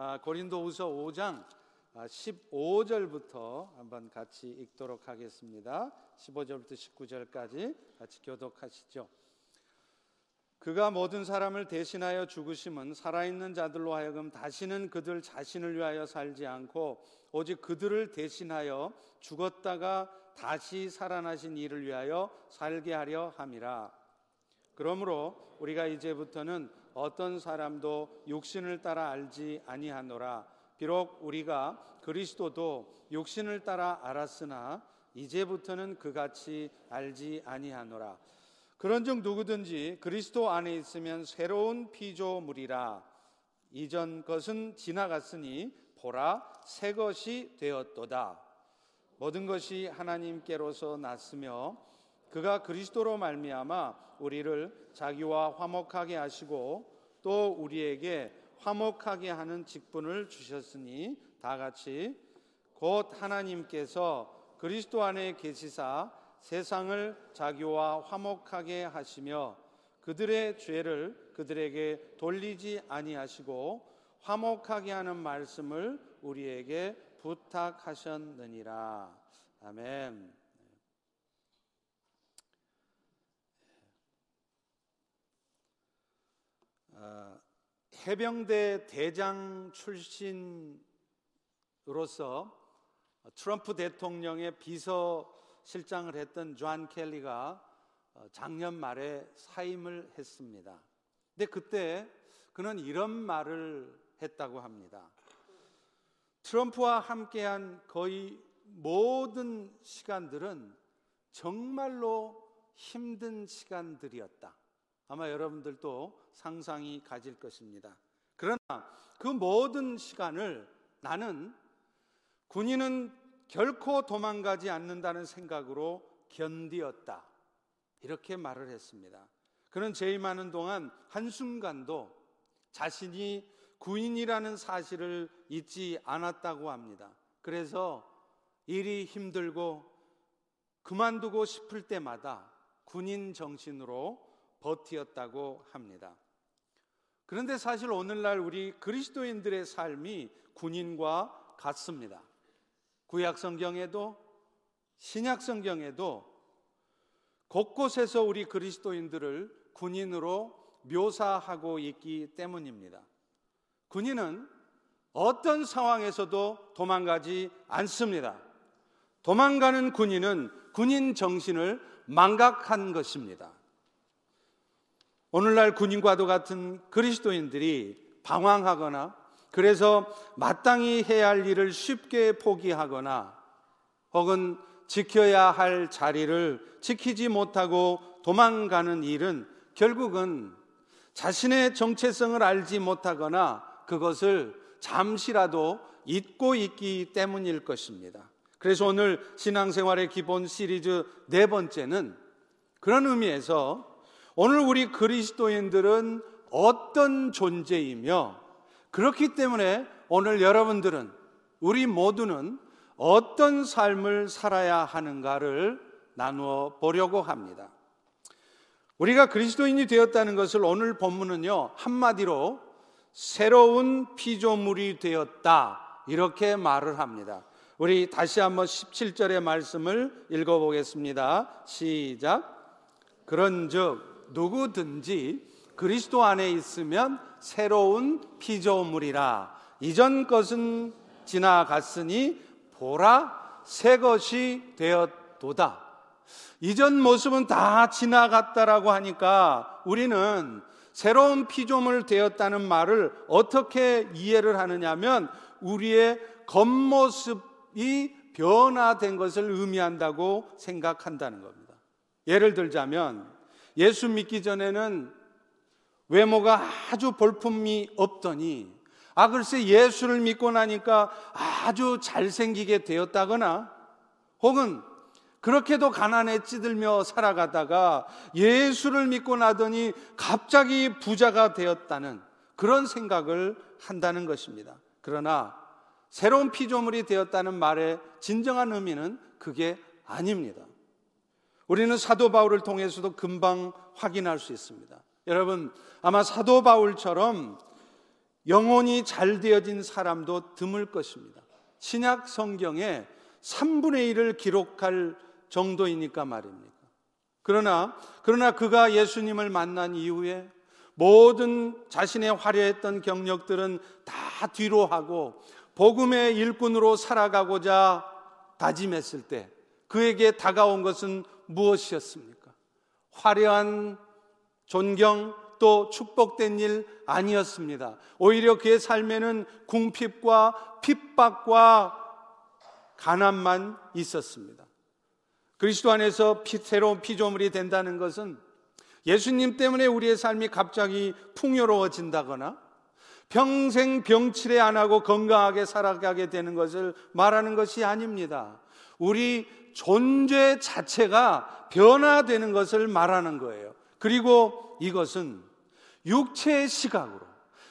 아, 고린도후서 5장 15절부터 아, 한번 같이 읽도록 하겠습니다. 15절부터 19절까지 같이 교독하시죠. 그가 모든 사람을 대신하여 죽으심은 살아있는 자들로 하여금 다시는 그들 자신을 위하여 살지 않고 오직 그들을 대신하여 죽었다가 다시 살아나신 이를 위하여 살게 하려 함이라. 그러므로 우리가 이제부터는 어떤 사람도 육신을 따라 알지 아니하노라. 비록 우리가 그리스도도 육신을 따라 알았으나 이제부터는 그같이 알지 아니하노라. 그런즉 누구든지 그리스도 안에 있으면 새로운 피조물이라. 이전 것은 지나갔으니 보라 새 것이 되었도다. 모든 것이 하나님께로서 났으며 그가 그리스도로 말미암아 우리를 자기와 화목하게 하시고 또 우리에게 화목하게 하는 직분을 주셨으니 다 같이 곧 하나님께서 그리스도 안에 계시사 세상을 자기와 화목하게 하시며 그들의 죄를 그들에게 돌리지 아니하시고 화목하게 하는 말씀을 우리에게 부탁하셨느니라. 아멘. 어, 해병대 대장 출신으로서 트럼프 대통령의 비서실장을 했던 존 켈리가 어, 작년 말에 사임을 했습니다. 근데 그때 그는 이런 말을 했다고 합니다. 트럼프와 함께한 거의 모든 시간들은 정말로 힘든 시간들이었다. 아마 여러분들도 상상이 가질 것입니다. 그러나 그 모든 시간을 나는 군인은 결코 도망가지 않는다는 생각으로 견디었다. 이렇게 말을 했습니다. 그는 재임하는 동안 한순간도 자신이 군인이라는 사실을 잊지 않았다고 합니다. 그래서 일이 힘들고 그만두고 싶을 때마다 군인 정신으로 버티었다고 합니다. 그런데 사실 오늘날 우리 그리스도인들의 삶이 군인과 같습니다. 구약 성경에도 신약 성경에도 곳곳에서 우리 그리스도인들을 군인으로 묘사하고 있기 때문입니다. 군인은 어떤 상황에서도 도망가지 않습니다. 도망가는 군인은 군인 정신을 망각한 것입니다. 오늘날 군인과도 같은 그리스도인들이 방황하거나 그래서 마땅히 해야 할 일을 쉽게 포기하거나 혹은 지켜야 할 자리를 지키지 못하고 도망가는 일은 결국은 자신의 정체성을 알지 못하거나 그것을 잠시라도 잊고 있기 때문일 것입니다. 그래서 오늘 신앙생활의 기본 시리즈 네 번째는 그런 의미에서 오늘 우리 그리스도인들은 어떤 존재이며 그렇기 때문에 오늘 여러분들은 우리 모두는 어떤 삶을 살아야 하는가를 나누어 보려고 합니다. 우리가 그리스도인이 되었다는 것을 오늘 본문은요, 한마디로 새로운 피조물이 되었다. 이렇게 말을 합니다. 우리 다시 한번 17절의 말씀을 읽어보겠습니다. 시작. 그런 즉, 누구든지 그리스도 안에 있으면 새로운 피조물이라. 이전 것은 지나갔으니 보라, 새 것이 되었도다. 이전 모습은 다 지나갔다라고 하니까 우리는 새로운 피조물 되었다는 말을 어떻게 이해를 하느냐면 우리의 겉모습이 변화된 것을 의미한다고 생각한다는 겁니다. 예를 들자면 예수 믿기 전에는 외모가 아주 볼품이 없더니 아 글쎄 예수를 믿고 나니까 아주 잘생기게 되었다거나 혹은 그렇게도 가난에 찌들며 살아가다가 예수를 믿고 나더니 갑자기 부자가 되었다는 그런 생각을 한다는 것입니다. 그러나 새로운 피조물이 되었다는 말의 진정한 의미는 그게 아닙니다. 우리는 사도 바울을 통해서도 금방 확인할 수 있습니다. 여러분, 아마 사도 바울처럼 영혼이 잘 되어진 사람도 드물 것입니다. 신약 성경에 3분의 1을 기록할 정도이니까 말입니다. 그러나, 그러나 그가 예수님을 만난 이후에 모든 자신의 화려했던 경력들은 다 뒤로 하고 복음의 일꾼으로 살아가고자 다짐했을 때 그에게 다가온 것은 무엇이었습니까? 화려한 존경 또 축복된 일 아니었습니다. 오히려 그의 삶에는 궁핍과 핍박과 가난만 있었습니다. 그리스도 안에서 피, 새로운 피조물이 된다는 것은 예수님 때문에 우리의 삶이 갑자기 풍요로워진다거나 평생 병치레 안 하고 건강하게 살아가게 되는 것을 말하는 것이 아닙니다. 우리 존재 자체가 변화되는 것을 말하는 거예요. 그리고 이것은 육체의 시각으로,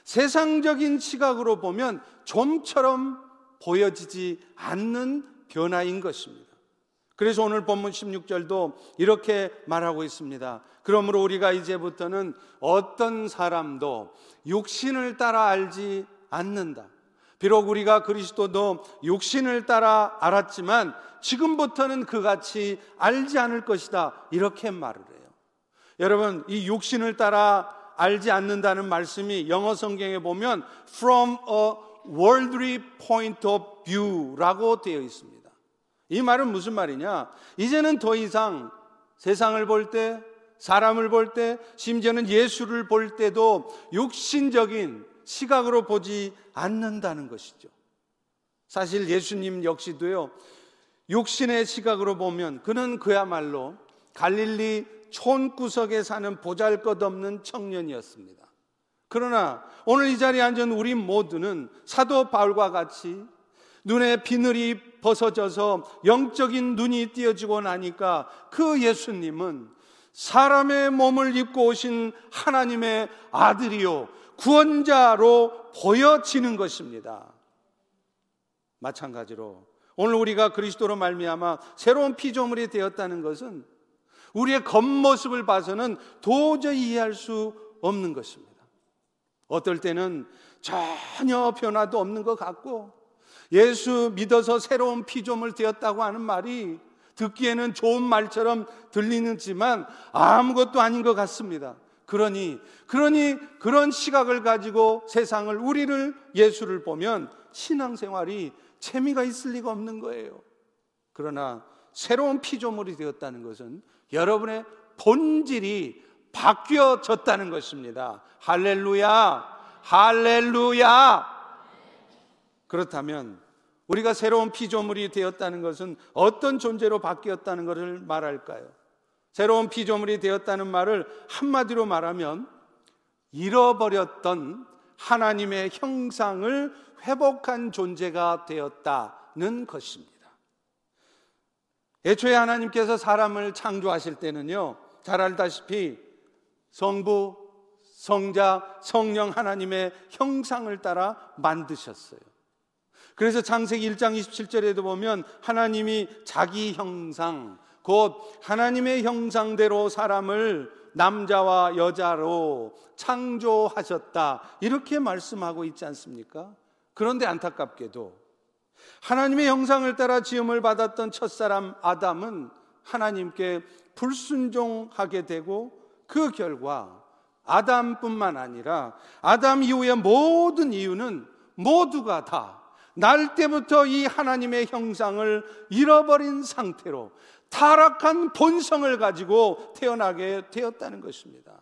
세상적인 시각으로 보면 좀처럼 보여지지 않는 변화인 것입니다. 그래서 오늘 본문 16절도 이렇게 말하고 있습니다. 그러므로 우리가 이제부터는 어떤 사람도 육신을 따라 알지 않는다. 비록 우리가 그리스도도 육신을 따라 알았지만 지금부터는 그같이 알지 않을 것이다. 이렇게 말을 해요. 여러분, 이 육신을 따라 알지 않는다는 말씀이 영어 성경에 보면 from a worldly point of view라고 되어 있습니다. 이 말은 무슨 말이냐? 이제는 더 이상 세상을 볼 때, 사람을 볼 때, 심지어는 예수를 볼 때도 육신적인 시각으로 보지 않는다는 것이죠. 사실 예수님 역시도요, 육신의 시각으로 보면 그는 그야말로 갈릴리 촌구석에 사는 보잘 것 없는 청년이었습니다. 그러나 오늘 이 자리에 앉은 우리 모두는 사도 바울과 같이 눈에 비늘이 벗어져서 영적인 눈이 띄어지고 나니까 그 예수님은 사람의 몸을 입고 오신 하나님의 아들이요 구원자로 보여지는 것입니다. 마찬가지로 오늘 우리가 그리스도로 말미암아 새로운 피조물이 되었다는 것은 우리의 겉모습을 봐서는 도저히 이해할 수 없는 것입니다. 어떨 때는 전혀 변화도 없는 것 같고 예수 믿어서 새로운 피조물 되었다고 하는 말이 듣기에는 좋은 말처럼 들리는지만 아무것도 아닌 것 같습니다. 그러니, 그러니 그런 시각을 가지고 세상을, 우리를, 예수를 보면 신앙생활이 재미가 있을 리가 없는 거예요. 그러나 새로운 피조물이 되었다는 것은 여러분의 본질이 바뀌어졌다는 것입니다. 할렐루야! 할렐루야! 그렇다면 우리가 새로운 피조물이 되었다는 것은 어떤 존재로 바뀌었다는 것을 말할까요? 새로운 피조물이 되었다는 말을 한마디로 말하면 잃어버렸던 하나님의 형상을 회복한 존재가 되었다는 것입니다. 애초에 하나님께서 사람을 창조하실 때는요, 잘 알다시피 성부, 성자, 성령 하나님의 형상을 따라 만드셨어요. 그래서 창세기 1장 27절에도 보면 하나님이 자기 형상, 곧 하나님의 형상대로 사람을 남자와 여자로 창조하셨다. 이렇게 말씀하고 있지 않습니까? 그런데 안타깝게도 하나님의 형상을 따라 지음을 받았던 첫사람 아담은 하나님께 불순종하게 되고 그 결과 아담뿐만 아니라 아담 이후의 모든 이유는 모두가 다 날 때부터 이 하나님의 형상을 잃어버린 상태로 타락한 본성을 가지고 태어나게 되었다는 것입니다.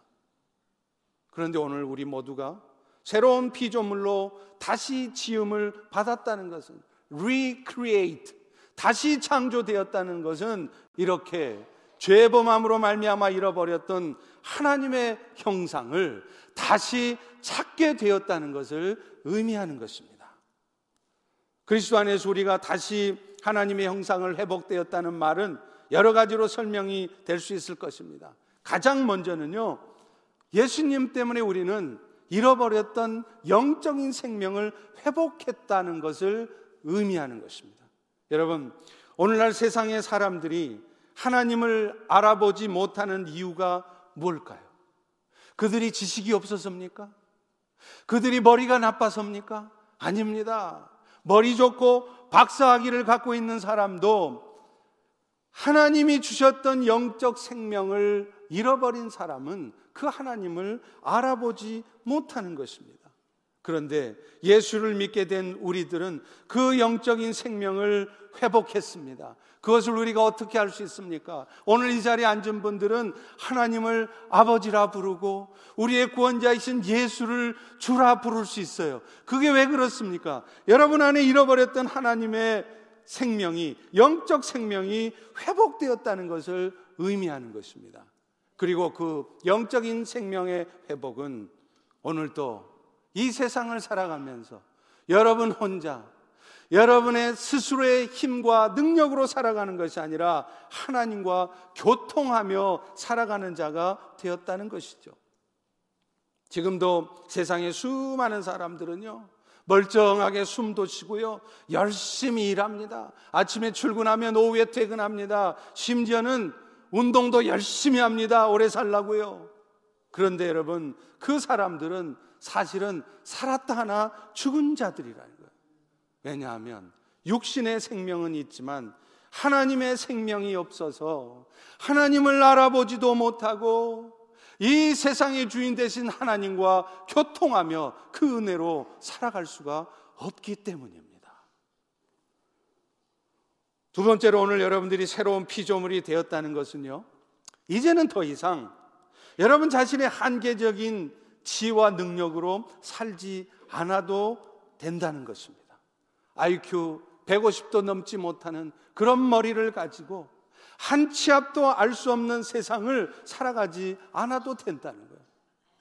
그런데 오늘 우리 모두가 새로운 피조물로 다시 지음을 받았다는 것은 recreate 다시 창조되었다는 것은 이렇게 죄범함으로 말미암아 잃어버렸던 하나님의 형상을 다시 찾게 되었다는 것을 의미하는 것입니다. 그리스도 안에서 우리가 다시 하나님의 형상을 회복되었다는 말은 여러 가지로 설명이 될 수 있을 것입니다. 가장 먼저는요, 예수님 때문에 우리는 잃어버렸던 영적인 생명을 회복했다는 것을 의미하는 것입니다. 여러분, 오늘날 세상의 사람들이 하나님을 알아보지 못하는 이유가 뭘까요? 그들이 지식이 없어서입니까? 그들이 머리가 나빠서입니까? 아닙니다. 머리 좋고 박사학위를 갖고 있는 사람도 하나님이 주셨던 영적 생명을 잃어버린 사람은 그 하나님을 알아보지 못하는 것입니다. 그런데 예수를 믿게 된 우리들은 그 영적인 생명을 회복했습니다. 그것을 우리가 어떻게 할 수 있습니까? 오늘 이 자리에 앉은 분들은 하나님을 아버지라 부르고 우리의 구원자이신 예수를 주라 부를 수 있어요. 그게 왜 그렇습니까? 여러분 안에 잃어버렸던 하나님의 생명이, 영적 생명이 회복되었다는 것을 의미하는 것입니다. 그리고 그 영적인 생명의 회복은 오늘도 이 세상을 살아가면서 여러분 혼자 여러분의 스스로의 힘과 능력으로 살아가는 것이 아니라 하나님과 교통하며 살아가는 자가 되었다는 것이죠. 지금도 세상에 수많은 사람들은요, 멀쩡하게 숨도 쉬고요, 열심히 일합니다. 아침에 출근하면 오후에 퇴근합니다. 심지어는 운동도 열심히 합니다. 오래 살라고요. 그런데 여러분, 그 사람들은 사실은 살았다 하나 죽은 자들이라는 거예요. 왜냐하면 육신의 생명은 있지만 하나님의 생명이 없어서 하나님을 알아보지도 못하고 이 세상의 주인 되신 하나님과 교통하며 그 은혜로 살아갈 수가 없기 때문입니다. 두 번째로 오늘 여러분들이 새로운 피조물이 되었다는 것은요, 이제는 더 이상 여러분 자신의 한계적인 지와 능력으로 살지 않아도 된다는 것입니다. IQ 150도 넘지 못하는 그런 머리를 가지고 한 치 앞도 알 수 없는 세상을 살아가지 않아도 된다는 거예요.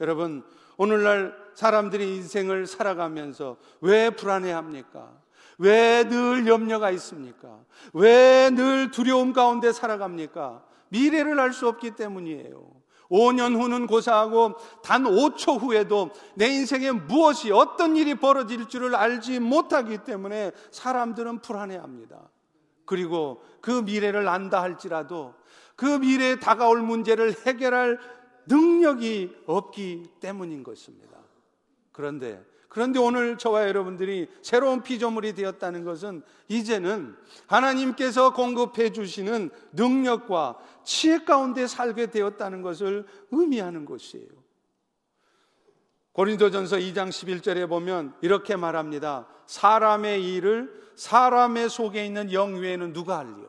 여러분, 오늘날 사람들이 인생을 살아가면서 왜 불안해합니까? 왜 늘 염려가 있습니까? 왜 늘 두려움 가운데 살아갑니까? 미래를 알 수 없기 때문이에요. 5년 후는 고사하고 단 5초 후에도 내 인생에 무엇이 어떤 일이 벌어질 줄을 알지 못하기 때문에 사람들은 불안해합니다. 그리고 그 미래를 안다 할지라도 그 미래에 다가올 문제를 해결할 능력이 없기 때문인 것입니다. 그런데 그런데 오늘 저와 여러분들이 새로운 피조물이 되었다는 것은 이제는 하나님께서 공급해 주시는 능력과 지혜 가운데 살게 되었다는 것을 의미하는 것이에요. 고린도전서 2장 11절에 보면 이렇게 말합니다. 사람의 일을 사람의 속에 있는 영 외에는 누가 알리요?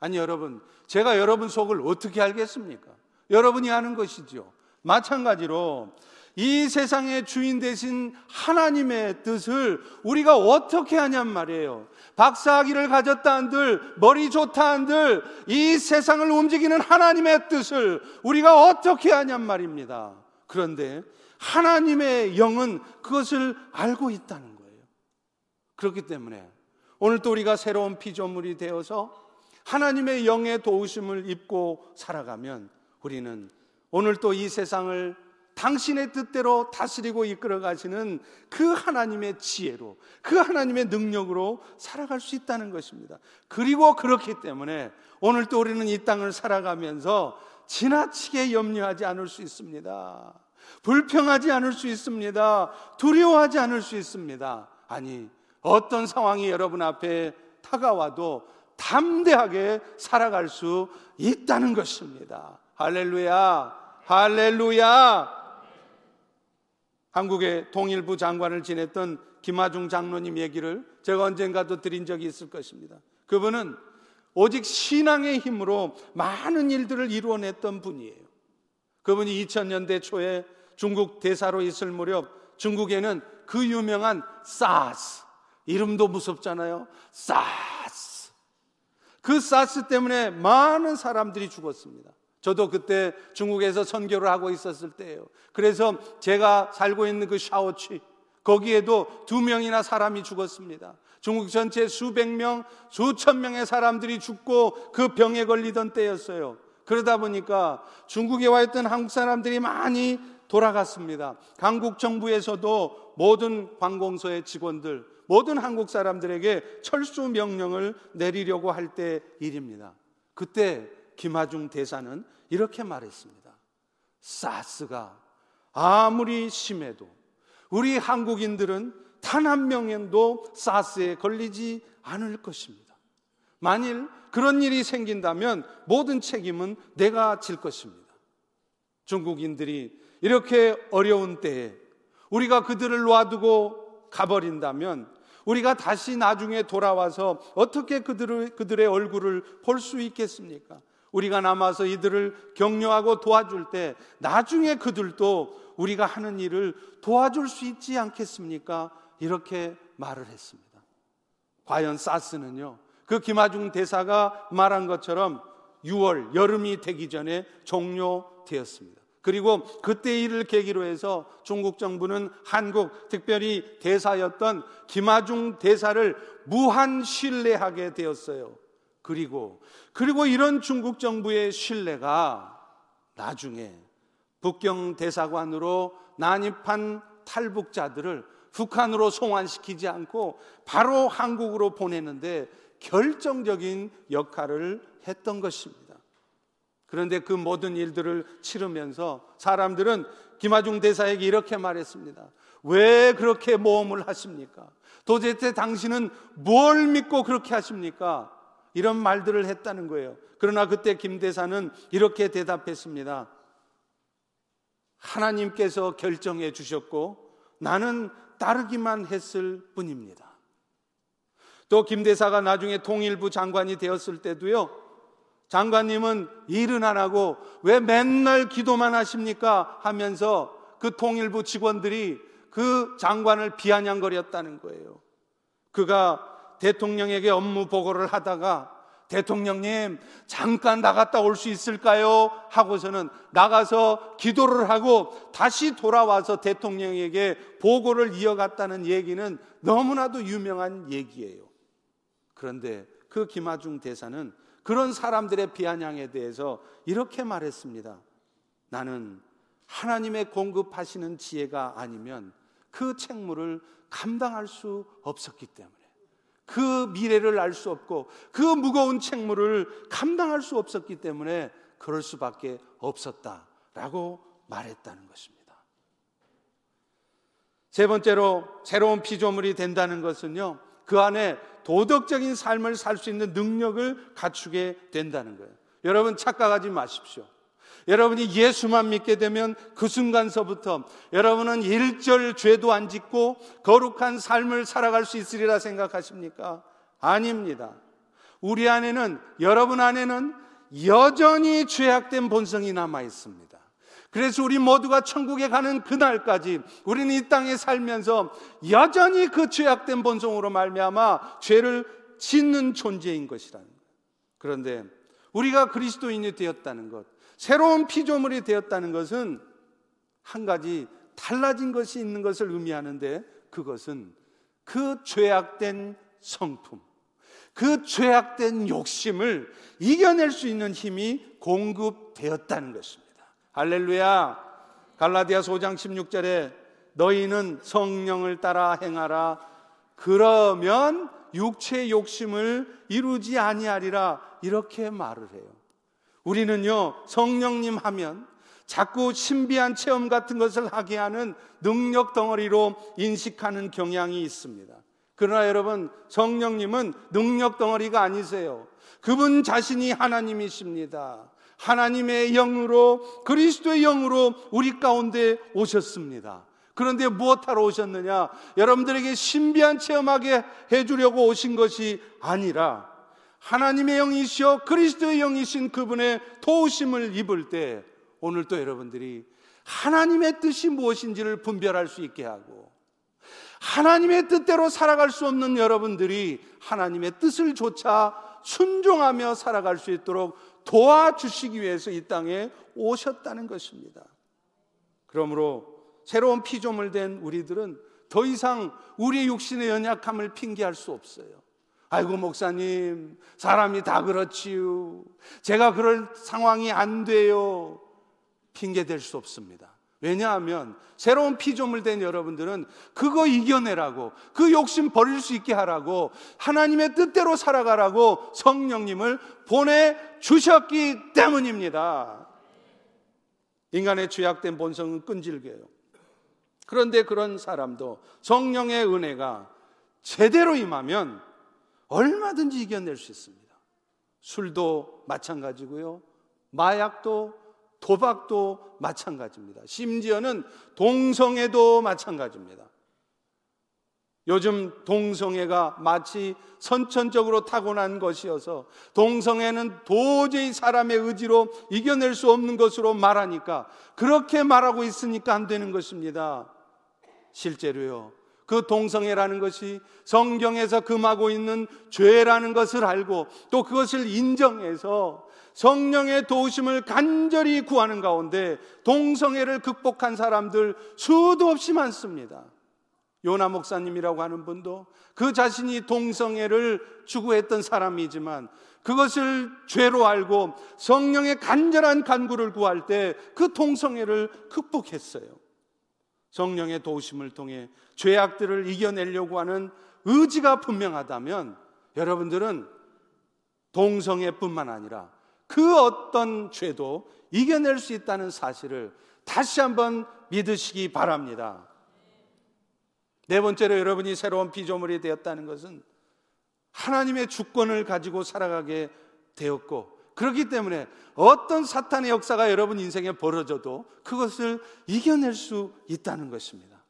아니 여러분, 제가 여러분 속을 어떻게 알겠습니까? 여러분이 아는 것이죠. 마찬가지로 이 세상의 주인 되신 하나님의 뜻을 우리가 어떻게 하냔 말이에요. 박사학위를 가졌다 한들, 머리 좋다 한들, 이 세상을 움직이는 하나님의 뜻을 우리가 어떻게 하냔 말입니다. 그런데 하나님의 영은 그것을 알고 있다는 거예요. 그렇기 때문에 오늘 또 우리가 새로운 피조물이 되어서 하나님의 영의 도우심을 입고 살아가면 우리는 오늘 또 이 세상을 당신의 뜻대로 다스리고 이끌어 가시는 그 하나님의 지혜로, 그 하나님의 능력으로 살아갈 수 있다는 것입니다. 그리고 그렇기 때문에 오늘 또 우리는 이 땅을 살아가면서 지나치게 염려하지 않을 수 있습니다. 불평하지 않을 수 있습니다. 두려워하지 않을 수 있습니다. 아니, 어떤 상황이 여러분 앞에 다가와도 담대하게 살아갈 수 있다는 것입니다. 할렐루야, 할렐루야. 한국의 통일부 장관을 지냈던 김하중 장로님 얘기를 제가 언젠가도 드린 적이 있을 것입니다. 그분은 오직 신앙의 힘으로 많은 일들을 이루어냈던 분이에요. 그분이 2000년대 초에 중국 대사로 있을 무렵 중국에는 그 유명한 사스 이름도 무섭잖아요. 사스 그 사스 때문에 많은 사람들이 죽었습니다. 저도 그때 중국에서 선교를 하고 있었을 때예요. 그래서 제가 살고 있는 그 샤오취 거기에도 두 명이나 사람이 죽었습니다. 중국 전체 수백 명, 수천 명의 사람들이 죽고 그 병에 걸리던 때였어요. 그러다 보니까 중국에 와 있던 한국 사람들이 많이 돌아갔습니다. 한국 정부에서도 모든 관공서의 직원들, 모든 한국 사람들에게 철수 명령을 내리려고 할 때 일입니다. 그때 김하중 대사는 이렇게 말했습니다. 사스가 아무리 심해도 우리 한국인들은 단 한 명도 사스에 걸리지 않을 것입니다. 만일 그런 일이 생긴다면 모든 책임은 내가 질 것입니다. 중국인들이 이렇게 어려운 때에 우리가 그들을 놔두고 가버린다면 우리가 다시 나중에 돌아와서 어떻게 그들을, 그들의 얼굴을 볼 수 있겠습니까? 우리가 남아서 이들을 격려하고 도와줄 때 나중에 그들도 우리가 하는 일을 도와줄 수 있지 않겠습니까? 이렇게 말을 했습니다. 과연 사스는요, 그 김하중 대사가 말한 것처럼 6월, 여름이 되기 전에 종료되었습니다. 그리고 그때 일을 계기로 해서 중국 정부는 한국 특별히 대사였던 김하중 대사를 무한 신뢰하게 되었어요. 그리고 그리고 이런 중국 정부의 신뢰가 나중에 북경 대사관으로 난입한 탈북자들을 북한으로 송환시키지 않고 바로 한국으로 보내는데 결정적인 역할을 했던 것입니다. 그런데 그 모든 일들을 치르면서 사람들은 김하중 대사에게 이렇게 말했습니다. 왜 그렇게 모험을 하십니까? 도대체 당신은 뭘 믿고 그렇게 하십니까? 이런 말들을 했다는 거예요. 그러나 그때 김 대사는 이렇게 대답했습니다. 하나님께서 결정해 주셨고 나는 따르기만 했을 뿐입니다. 또 김 대사가 나중에 통일부 장관이 되었을 때도요. 장관님은 일은 안 하고 왜 맨날 기도만 하십니까? 하면서 그 통일부 직원들이 그 장관을 비아냥거렸다는 거예요. 그가 대통령에게 업무 보고를 하다가 대통령님 잠깐 나갔다 올 수 있을까요? 하고서는 나가서 기도를 하고 다시 돌아와서 대통령에게 보고를 이어갔다는 얘기는 너무나도 유명한 얘기예요. 그런데 그 김하중 대사는 그런 사람들의 비아냥에 대해서 이렇게 말했습니다. 나는 하나님의 공급하시는 지혜가 아니면 그 책무를 감당할 수 없었기 때문에 그 미래를 알 수 없고 그 무거운 책무를 감당할 수 없었기 때문에 그럴 수밖에 없었다라고 말했다는 것입니다. 세 번째로 새로운 피조물이 된다는 것은요. 그 안에 도덕적인 삶을 살 수 있는 능력을 갖추게 된다는 거예요. 여러분 착각하지 마십시오. 여러분이 예수만 믿게 되면 그 순간서부터 여러분은 일절 죄도 안 짓고 거룩한 삶을 살아갈 수 있으리라 생각하십니까? 아닙니다. 우리 안에는, 여러분 안에는 여전히 죄악된 본성이 남아 있습니다. 그래서 우리 모두가 천국에 가는 그날까지 우리는 이 땅에 살면서 여전히 그 죄악된 본성으로 말미암아 죄를 짓는 존재인 것이라는 것. 그런데 우리가 그리스도인이 되었다는 것, 새로운 피조물이 되었다는 것은 한 가지 달라진 것이 있는 것을 의미하는데 그것은 그 죄악된 성품, 그 죄악된 욕심을 이겨낼 수 있는 힘이 공급되었다는 것입니다. 할렐루야. 갈라디아서 5장 16절에 너희는 성령을 따라 행하라. 그러면 육체 욕심을 이루지 아니하리라. 이렇게 말을 해요. 우리는요, 성령님 하면 자꾸 신비한 체험 같은 것을 하게 하는 능력 덩어리로 인식하는 경향이 있습니다. 그러나 여러분, 성령님은 능력 덩어리가 아니세요. 그분 자신이 하나님이십니다. 하나님의 영으로 그리스도의 영으로 우리 가운데 오셨습니다. 그런데 무엇하러 오셨느냐? 여러분들에게 신비한 체험하게 해주려고 오신 것이 아니라 하나님의 영이시여 그리스도의 영이신 그분의 도우심을 입을 때 오늘 또 여러분들이 하나님의 뜻이 무엇인지를 분별할 수 있게 하고 하나님의 뜻대로 살아갈 수 없는 여러분들이 하나님의 뜻을 조차 순종하며 살아갈 수 있도록 도와주시기 위해서 이 땅에 오셨다는 것입니다. 그러므로 새로운 피조물 된 우리들은 더 이상 우리의 육신의 연약함을 핑계할 수 없어요. 아이고, 목사님, 사람이 다 그렇지요. 제가 그럴 상황이 안 돼요. 핑계 댈 수 없습니다. 왜냐하면 새로운 피조물 된 여러분들은 그거 이겨내라고 그 욕심 버릴 수 있게 하라고 하나님의 뜻대로 살아가라고 성령님을 보내 주셨기 때문입니다. 인간의 죄악된 본성은 끈질겨요. 그런데 그런 사람도 성령의 은혜가 제대로 임하면 얼마든지 이겨낼 수 있습니다. 술도 마찬가지고요. 마약도 도박도 마찬가지입니다. 심지어는 동성애도 마찬가지입니다. 요즘 동성애가 마치 선천적으로 타고난 것이어서 동성애는 도저히 사람의 의지로 이겨낼 수 없는 것으로 말하니까 그렇게 말하고 있으니까 안 되는 것입니다. 실제로요. 그 동성애라는 것이 성경에서 금하고 있는 죄라는 것을 알고 또 그것을 인정해서 성령의 도우심을 간절히 구하는 가운데 동성애를 극복한 사람들 수도 없이 많습니다. 요나 목사님이라고 하는 분도 그 자신이 동성애를 추구했던 사람이지만 그것을 죄로 알고 성령의 간절한 간구를 구할 때 그 동성애를 극복했어요. 성령의 도우심을 통해 죄악들을 이겨내려고 하는 의지가 분명하다면 여러분들은 동성애뿐만 아니라 그 어떤 죄도 이겨낼 수 있다는 사실을 다시 한번 믿으시기 바랍니다. 네 번째로 여러분이 새로운 피조물이 되었다는 것은 하나님의 주권을 가지고 살아가게 되었고 그렇기 때문에 어떤 사탄의 역사가 여러분 인생에 벌어져도 그것을 이겨낼 수 있다는 것입니다.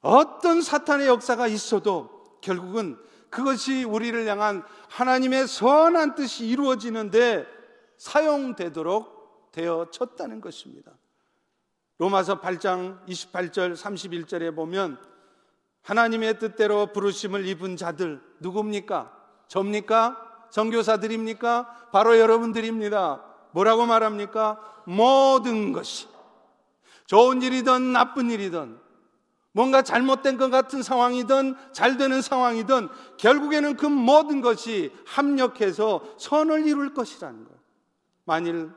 어떤 사탄의 역사가 있어도 결국은 그것이 우리를 향한 하나님의 선한 뜻이 이루어지는데 사용되도록 되어졌다는 것입니다. 로마서 8장 28절 31절에 보면 하나님의 뜻대로 부르심을 입은 자들 누굽니까? 접니까? 선교사들입니까? 바로 여러분들입니다. 뭐라고 말합니까? 모든 것이 좋은 일이든 나쁜 일이든 뭔가 잘못된 것 같은 상황이든 잘 되는 상황이든 결국에는 그 모든 것이 합력해서 선을 이룰 것이라는 거예요. 만일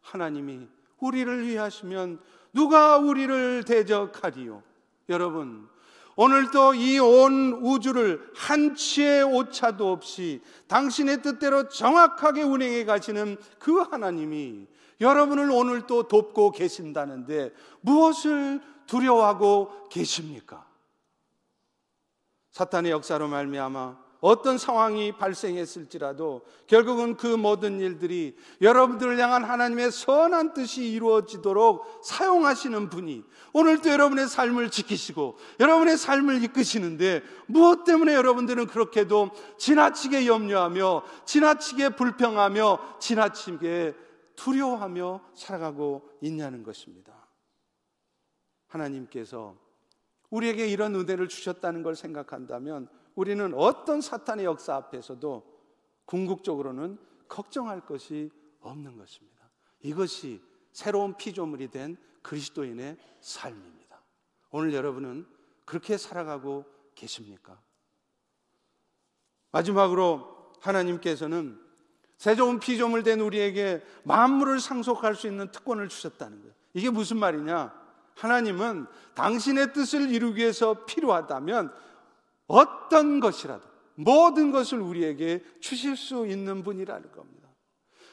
하나님이 우리를 위하시면 누가 우리를 대적하리요? 여러분, 오늘도 이 온 우주를 한 치의 오차도 없이 당신의 뜻대로 정확하게 운행해 가시는 그 하나님이 여러분을 오늘 또 돕고 계신다는데 무엇을 두려워하고 계십니까? 사탄의 역사로 말미암아 어떤 상황이 발생했을지라도 결국은 그 모든 일들이 여러분들을 향한 하나님의 선한 뜻이 이루어지도록 사용하시는 분이 오늘도 여러분의 삶을 지키시고 여러분의 삶을 이끄시는데 무엇 때문에 여러분들은 그렇게도 지나치게 염려하며 지나치게 불평하며 지나치게 두려워하며 살아가고 있냐는 것입니다. 하나님께서 우리에게 이런 은혜를 주셨다는 걸 생각한다면 우리는 어떤 사탄의 역사 앞에서도 궁극적으로는 걱정할 것이 없는 것입니다. 이것이 새로운 피조물이 된 그리스도인의 삶입니다. 오늘 여러분은 그렇게 살아가고 계십니까? 마지막으로 하나님께서는 새 좋은 피조물 된 우리에게 만물을 상속할 수 있는 특권을 주셨다는 거예요. 이게 무슨 말이냐? 하나님은 당신의 뜻을 이루기 위해서 필요하다면 어떤 것이라도 모든 것을 우리에게 주실 수 있는 분이라는 겁니다.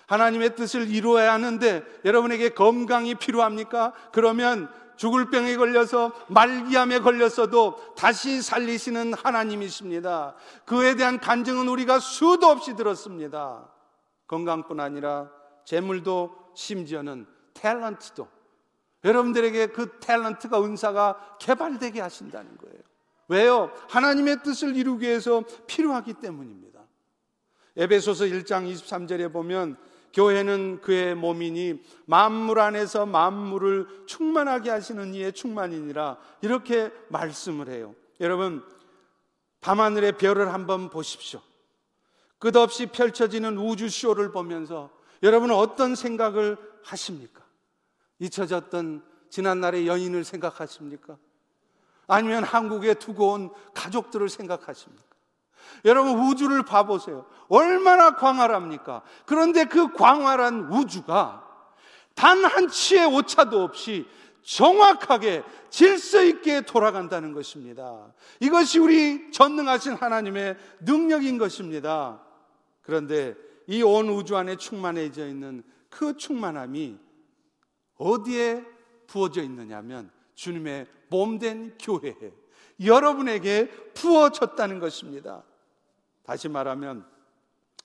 하나님의 뜻을 이루어야 하는데 여러분에게 건강이 필요합니까? 그러면 죽을 병에 걸려서 말기암에 걸렸어도 다시 살리시는 하나님이십니다. 그에 대한 간증은 우리가 수도 없이 들었습니다. 건강뿐 아니라 재물도 심지어는 탤런트도 여러분들에게 그 탤런트가 은사가 개발되게 하신다는 거예요. 왜요? 하나님의 뜻을 이루기 위해서 필요하기 때문입니다. 에베소서 1장 23절에 보면 교회는 그의 몸이니 만물 안에서 만물을 충만하게 하시는 이의 충만이니라 이렇게 말씀을 해요. 여러분 밤하늘의 별을 한번 보십시오. 끝없이 펼쳐지는 우주 쇼를 보면서 여러분은 어떤 생각을 하십니까? 잊혀졌던 지난날의 연인을 생각하십니까? 아니면 한국에 두고 온 가족들을 생각하십니까? 여러분 우주를 봐보세요. 얼마나 광활합니까? 그런데 그 광활한 우주가 단 한 치의 오차도 없이 정확하게 질서 있게 돌아간다는 것입니다. 이것이 우리 전능하신 하나님의 능력인 것입니다. 그런데 이 온 우주 안에 충만해져 있는 그 충만함이 어디에 부어져 있느냐면 주님의 몸된 교회, 여러분에게 부어졌다는 것입니다. 다시 말하면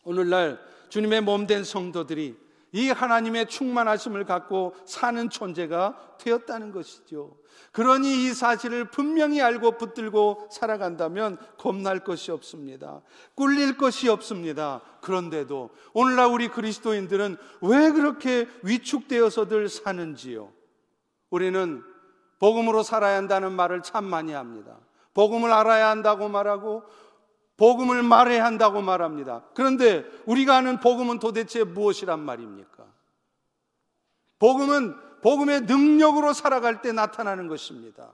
오늘날 주님의 몸된 성도들이 이 하나님의 충만하심을 갖고 사는 존재가 되었다는 것이죠. 그러니 이 사실을 분명히 알고 붙들고 살아간다면 겁날 것이 없습니다. 꿀릴 것이 없습니다. 그런데도 오늘날 우리 그리스도인들은 왜 그렇게 위축되어서들 사는지요? 우리는 복음으로 살아야 한다는 말을 참 많이 합니다. 복음을 알아야 한다고 말하고 복음을 말해야 한다고 말합니다. 그런데 우리가 아는 복음은 도대체 무엇이란 말입니까? 복음은 복음의 능력으로 살아갈 때 나타나는 것입니다.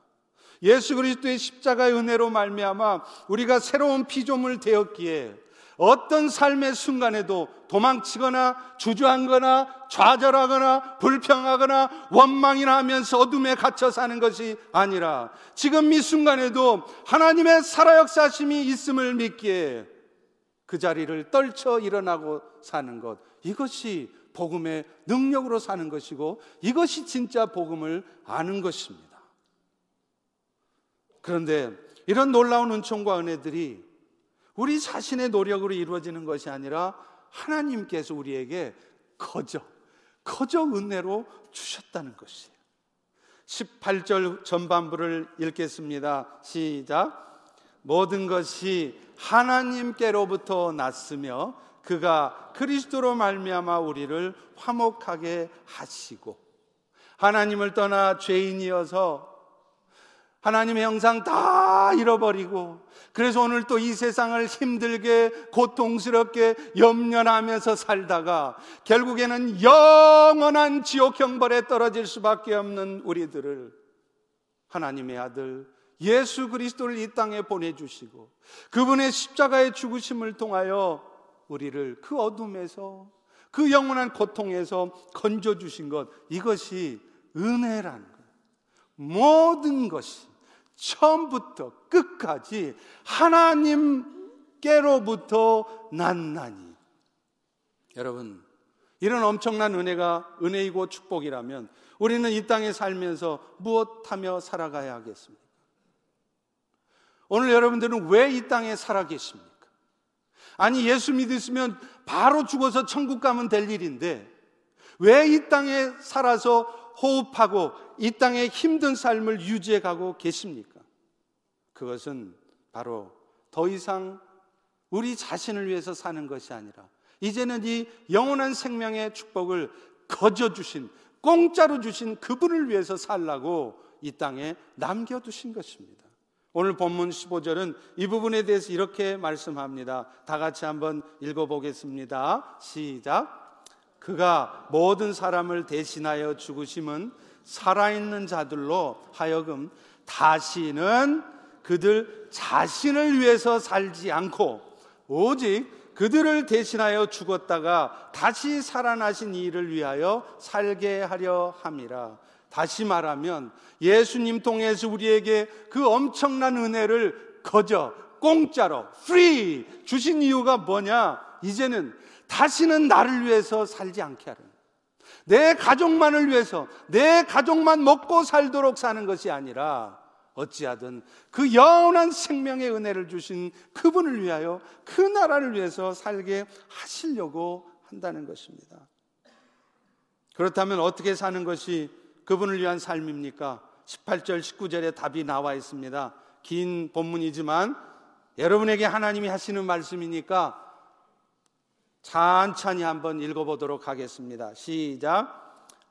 예수 그리스도의 십자가의 은혜로 말미암아 우리가 새로운 피조물 되었기에 어떤 삶의 순간에도 도망치거나 주저앉거나 좌절하거나 불평하거나 원망이나 하면서 어둠에 갇혀 사는 것이 아니라 지금 이 순간에도 하나님의 살아 역사심이 있음을 믿기에 그 자리를 떨쳐 일어나고 사는 것 이것이 복음의 능력으로 사는 것이고 이것이 진짜 복음을 아는 것입니다. 그런데 이런 놀라운 은총과 은혜들이 우리 자신의 노력으로 이루어지는 것이 아니라 하나님께서 우리에게 거저, 거저 은혜로 주셨다는 것이에요. 18절 전반부를 읽겠습니다. 시작. 모든 것이 하나님께로부터 났으며 그가 그리스도로 말미암아 우리를 화목하게 하시고 하나님을 떠나 죄인이어서 하나님의 형상 다 잃어버리고 그래서 오늘 또 이 세상을 힘들게 고통스럽게 염려하면서 살다가 결국에는 영원한 지옥 형벌에 떨어질 수밖에 없는 우리들을 하나님의 아들 예수 그리스도를 이 땅에 보내주시고 그분의 십자가의 죽으심을 통하여 우리를 그 어둠에서 그 영원한 고통에서 건져주신 것 이것이 은혜라는 거예요. 모든 것이 처음부터 끝까지 하나님께로부터 난나니. 여러분, 이런 엄청난 은혜가 은혜이고 축복이라면 우리는 이 땅에 살면서 무엇하며 살아가야 하겠습니까? 오늘 여러분들은 왜 이 땅에 살아 계십니까? 아니, 예수 믿으시면 바로 죽어서 천국 가면 될 일인데 왜 이 땅에 살아서 호흡하고 이 땅의 힘든 삶을 유지해 가고 계십니까? 그것은 바로 더 이상 우리 자신을 위해서 사는 것이 아니라 이제는 이 영원한 생명의 축복을 거저 주신 공짜로 주신 그분을 위해서 살라고 이 땅에 남겨두신 것입니다. 오늘 본문 15절은 이 부분에 대해서 이렇게 말씀합니다. 다 같이 한번 읽어보겠습니다. 시작. 그가 모든 사람을 대신하여 죽으심은 살아있는 자들로 하여금 다시는 그들 자신을 위해서 살지 않고 오직 그들을 대신하여 죽었다가 다시 살아나신 이를 위하여 살게 하려 함이라. 다시 말하면 예수님 통해서 우리에게 그 엄청난 은혜를 거저 공짜로 free 주신 이유가 뭐냐? 이제는 다시는 나를 위해서 살지 않게 하는 내 가족만을 위해서 내 가족만 먹고 살도록 사는 것이 아니라 어찌하든 그 영원한 생명의 은혜를 주신 그분을 위하여 그 나라를 위해서 살게 하시려고 한다는 것입니다. 그렇다면 어떻게 사는 것이 그분을 위한 삶입니까? 18절, 19절에 답이 나와 있습니다. 긴 본문이지만 여러분에게 하나님이 하시는 말씀이니까 천천히 한번 읽어보도록 하겠습니다. 시작.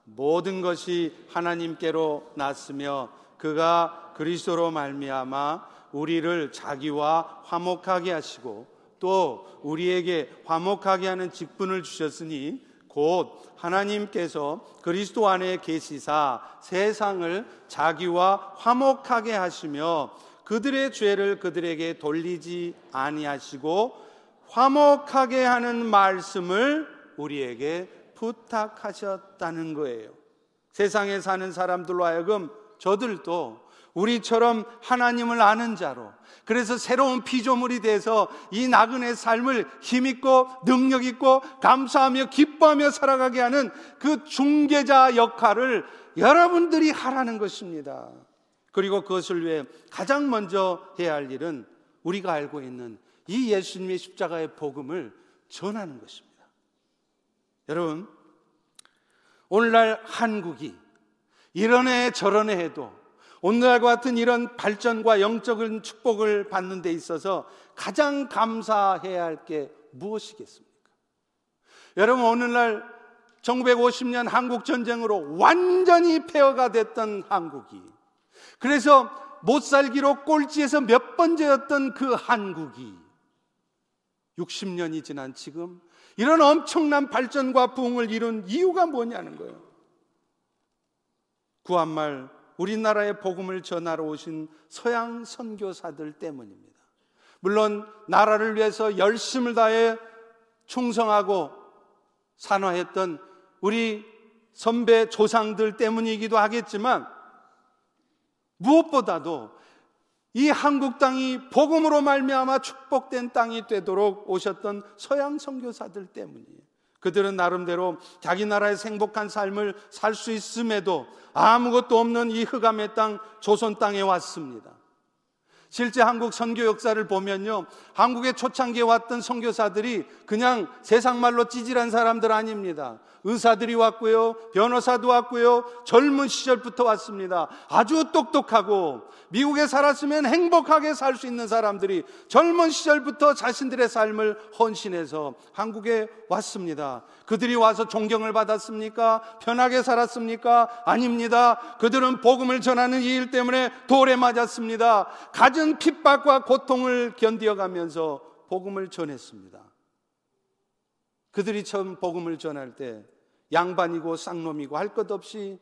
모든 것이 하나님께로 났으며 그가 그리스도로 말미암아 우리를 자기와 화목하게 하시고 또 우리에게 화목하게 하는 직분을 주셨으니 곧 하나님께서 그리스도 안에 계시사 세상을 자기와 화목하게 하시며 그들의 죄를 그들에게 돌리지 아니하시고 화목하게 하는 말씀을 우리에게 부탁하셨다는 거예요. 세상에 사는 사람들로 하여금 저들도 우리처럼 하나님을 아는 자로 그래서 새로운 피조물이 돼서 이 나그네 삶을 힘있고 능력있고 감사하며 기뻐하며 살아가게 하는 그 중개자 역할을 여러분들이 하라는 것입니다. 그리고 그것을 위해 가장 먼저 해야 할 일은 우리가 알고 있는 이 예수님의 십자가의 복음을 전하는 것입니다. 여러분, 오늘날 한국이 이런 애 저런 애 해도 오늘날과 같은 이런 발전과 영적인 축복을 받는 데 있어서 가장 감사해야 할 게 무엇이겠습니까? 여러분, 오늘날 1950년 한국전쟁으로 완전히 폐허가 됐던 한국이 그래서 못 살기로 꼴찌에서 몇 번째였던 그 한국이 60년이 지난 지금 이런 엄청난 발전과 부흥을 이룬 이유가 뭐냐는 거예요. 구한말 우리나라의 복음을 전하러 오신 서양 선교사들 때문입니다. 물론 나라를 위해서 열심을 다해 충성하고 산화했던 우리 선배 조상들 때문이기도 하겠지만 무엇보다도 이 한국 땅이 복음으로 말미암아 축복된 땅이 되도록 오셨던 서양 선교사들 때문이에요. 그들은 나름대로 자기 나라의 행복한 삶을 살 수 있음에도 아무것도 없는 이 흑암의 땅 조선 땅에 왔습니다. 실제 한국 선교 역사를 보면요. 한국의 초창기에 왔던 선교사들이 그냥 세상 말로 찌질한 사람들 아닙니다. 의사들이 왔고요. 변호사도 왔고요. 젊은 시절부터 왔습니다. 아주 똑똑하고 미국에 살았으면 행복하게 살 수 있는 사람들이 젊은 시절부터 자신들의 삶을 헌신해서 한국에 왔습니다. 그들이 와서 존경을 받았습니까? 편하게 살았습니까? 아닙니다. 그들은 복음을 전하는 이 일 때문에 돌에 맞았습니다. 갖은 핍박과 고통을 견디어가면서 복음을 전했습니다. 그들이 처음 복음을 전할 때 양반이고 쌍놈이고 할 것 없이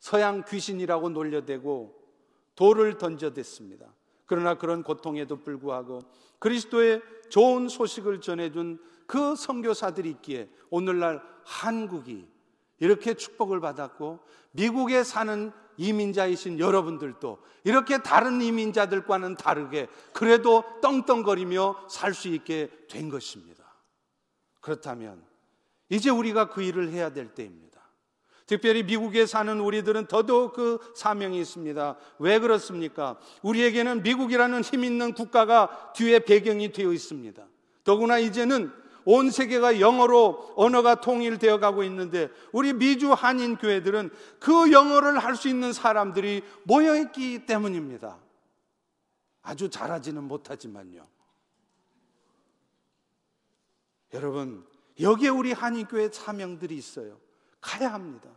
서양 귀신이라고 놀려대고 돌을 던져댔습니다. 그러나 그런 고통에도 불구하고 그리스도의 좋은 소식을 전해준 그 선교사들이 있기에 오늘날 한국이 이렇게 축복을 받았고 미국에 사는 이민자이신 여러분들도 이렇게 다른 이민자들과는 다르게 그래도 떵떵거리며 살 수 있게 된 것입니다. 그렇다면 이제 우리가 그 일을 해야 될 때입니다. 특별히 미국에 사는 우리들은 더더욱 그 사명이 있습니다. 왜 그렇습니까? 우리에게는 미국이라는 힘 있는 국가가 뒤에 배경이 되어 있습니다. 더구나 이제는 온 세계가 영어로 언어가 통일되어 가고 있는데 우리 미주 한인 교회들은 그 영어를 할 수 있는 사람들이 모여 있기 때문입니다. 아주 잘하지는 못하지만요. 여러분, 여기에 우리 한인교회 사명들이 있어요. 가야 합니다.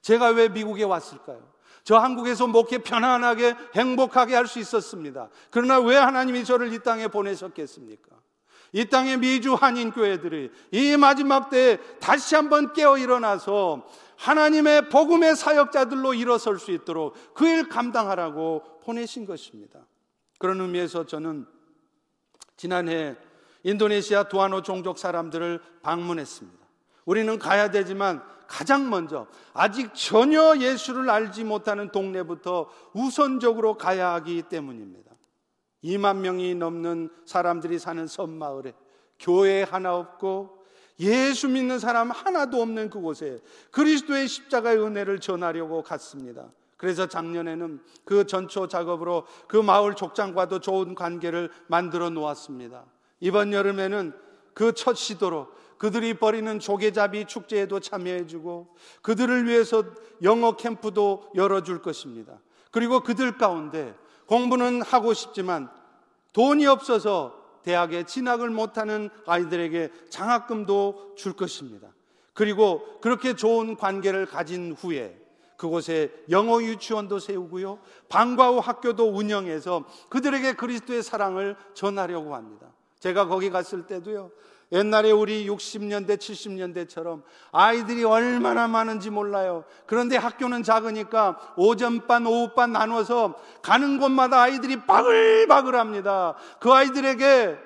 제가 왜 미국에 왔을까요? 저 한국에서 목회 편안하게 행복하게 할 수 있었습니다. 그러나 왜 하나님이 저를 이 땅에 보내셨겠습니까? 이 땅의 미주 한인 교회들이 이 마지막 때에 다시 한번 깨어 일어나서 하나님의 복음의 사역자들로 일어설 수 있도록 그 일 감당하라고 보내신 것입니다. 그런 의미에서 저는 지난해 인도네시아 두아노 종족 사람들을 방문했습니다. 우리는 가야 되지만 가장 먼저 아직 전혀 예수를 알지 못하는 동네부터 우선적으로 가야 하기 때문입니다. 2만 명이 넘는 사람들이 사는 섬마을에 교회 하나 없고 예수 믿는 사람 하나도 없는 그곳에 그리스도의 십자가의 은혜를 전하려고 갔습니다. 그래서 작년에는 그 전초 작업으로 그 마을 족장과도 좋은 관계를 만들어 놓았습니다. 이번 여름에는 그 첫 시도로 그들이 벌이는 조개잡이 축제에도 참여해주고 그들을 위해서 영어 캠프도 열어줄 것입니다. 그리고 그들 가운데 공부는 하고 싶지만 돈이 없어서 대학에 진학을 못하는 아이들에게 장학금도 줄 것입니다. 그리고 그렇게 좋은 관계를 가진 후에 그곳에 영어 유치원도 세우고요. 방과 후 학교도 운영해서 그들에게 그리스도의 사랑을 전하려고 합니다. 제가 거기 갔을 때도요. 옛날에 우리 60년대, 70년대처럼 아이들이 얼마나 많은지 몰라요. 그런데 학교는 작으니까 오전반, 오후반 나눠서 가는 곳마다 아이들이 바글바글 합니다. 그 아이들에게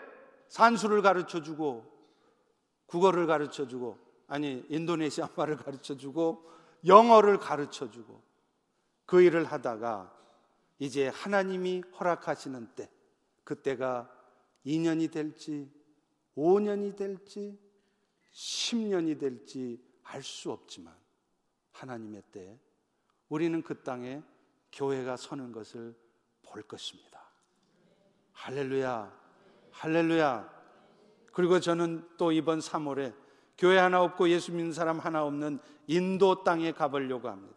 산수를 가르쳐 주고, 국어를 가르쳐 주고, 아니, 인도네시아 말을 가르쳐 주고, 영어를 가르쳐 주고, 그 일을 하다가 이제 하나님이 허락하시는 때, 그때가 2년이 될지 5년이 될지 10년이 될지 알 수 없지만 하나님의 때 우리는 그 땅에 교회가 서는 것을 볼 것입니다. 할렐루야, 할렐루야. 그리고 저는 또 이번 3월에 교회 하나 없고 예수 믿는 사람 하나 없는 인도 땅에 가보려고 합니다.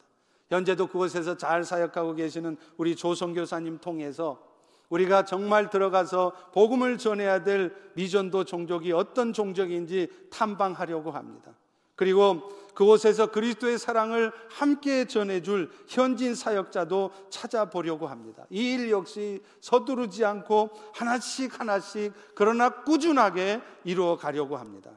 현재도 그곳에서 잘 사역하고 계시는 우리 조성교사님 통해서 우리가 정말 들어가서 복음을 전해야 될 미전도 종족이 어떤 종족인지 탐방하려고 합니다. 그리고 그곳에서 그리스도의 사랑을 함께 전해줄 현진 사역자도 찾아보려고 합니다. 이 일 역시 서두르지 않고 하나씩 하나씩 그러나 꾸준하게 이루어 가려고 합니다.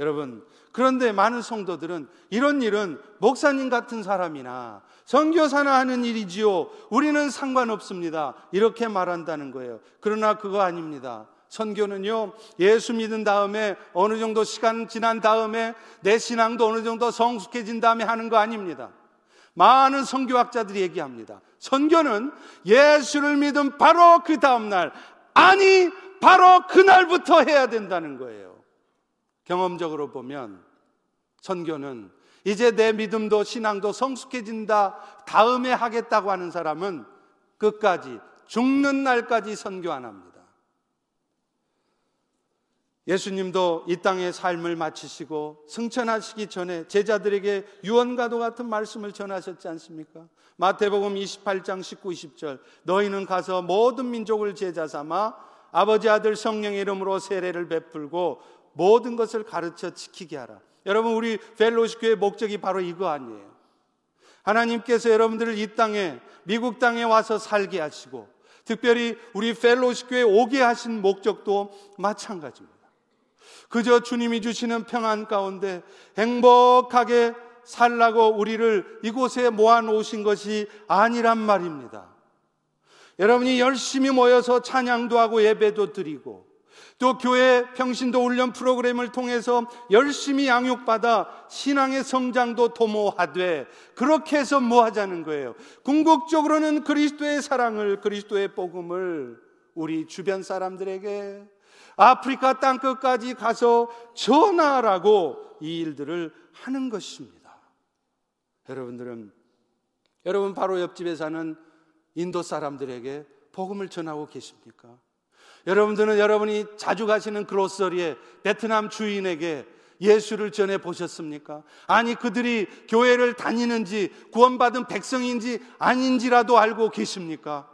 여러분, 그런데 많은 성도들은 이런 일은 목사님 같은 사람이나 선교사나 하는 일이지요. 우리는 상관없습니다. 이렇게 말한다는 거예요. 그러나 그거 아닙니다. 선교는요, 예수 믿은 다음에 어느 정도 시간 지난 다음에 내 신앙도 어느 정도 성숙해진 다음에 하는 거 아닙니다. 많은 선교학자들이 얘기합니다. 선교는 예수를 믿은 바로 그 다음날, 아니, 바로 그날부터 해야 된다는 거예요. 경험적으로 보면 선교는 이제 내 믿음도 신앙도 성숙해진다 다음에 하겠다고 하는 사람은 끝까지 죽는 날까지 선교 안 합니다. 예수님도 이 땅의 삶을 마치시고 승천하시기 전에 제자들에게 유언과도 같은 말씀을 전하셨지 않습니까? 마태복음 28장 19, 20절 너희는 가서 모든 민족을 제자 삼아 아버지 아들 성령의 이름으로 세례를 베풀고 모든 것을 가르쳐 지키게 하라. 여러분 우리 펠로시 교의 목적이 바로 이거 아니에요. 하나님께서 여러분들을 이 땅에 미국 땅에 와서 살게 하시고 특별히 우리 펠로시 교회 오게 하신 목적도 마찬가지입니다. 그저 주님이 주시는 평안 가운데 행복하게 살라고 우리를 이곳에 모아 놓으신 것이 아니란 말입니다. 여러분이 열심히 모여서 찬양도 하고 예배도 드리고 또 교회 평신도 훈련 프로그램을 통해서 열심히 양육받아 신앙의 성장도 도모하되 그렇게 해서 뭐 하자는 거예요? 궁극적으로는 그리스도의 사랑을 그리스도의 복음을 우리 주변 사람들에게 아프리카 땅 끝까지 가서 전하라고 이 일들을 하는 것입니다. 여러분들은 여러분 바로 옆집에 사는 인도 사람들에게 복음을 전하고 계십니까? 여러분들은 여러분이 자주 가시는 그로서리에 베트남 주인에게 예수를 전해 보셨습니까? 아니, 그들이 교회를 다니는지 구원받은 백성인지 아닌지라도 알고 계십니까?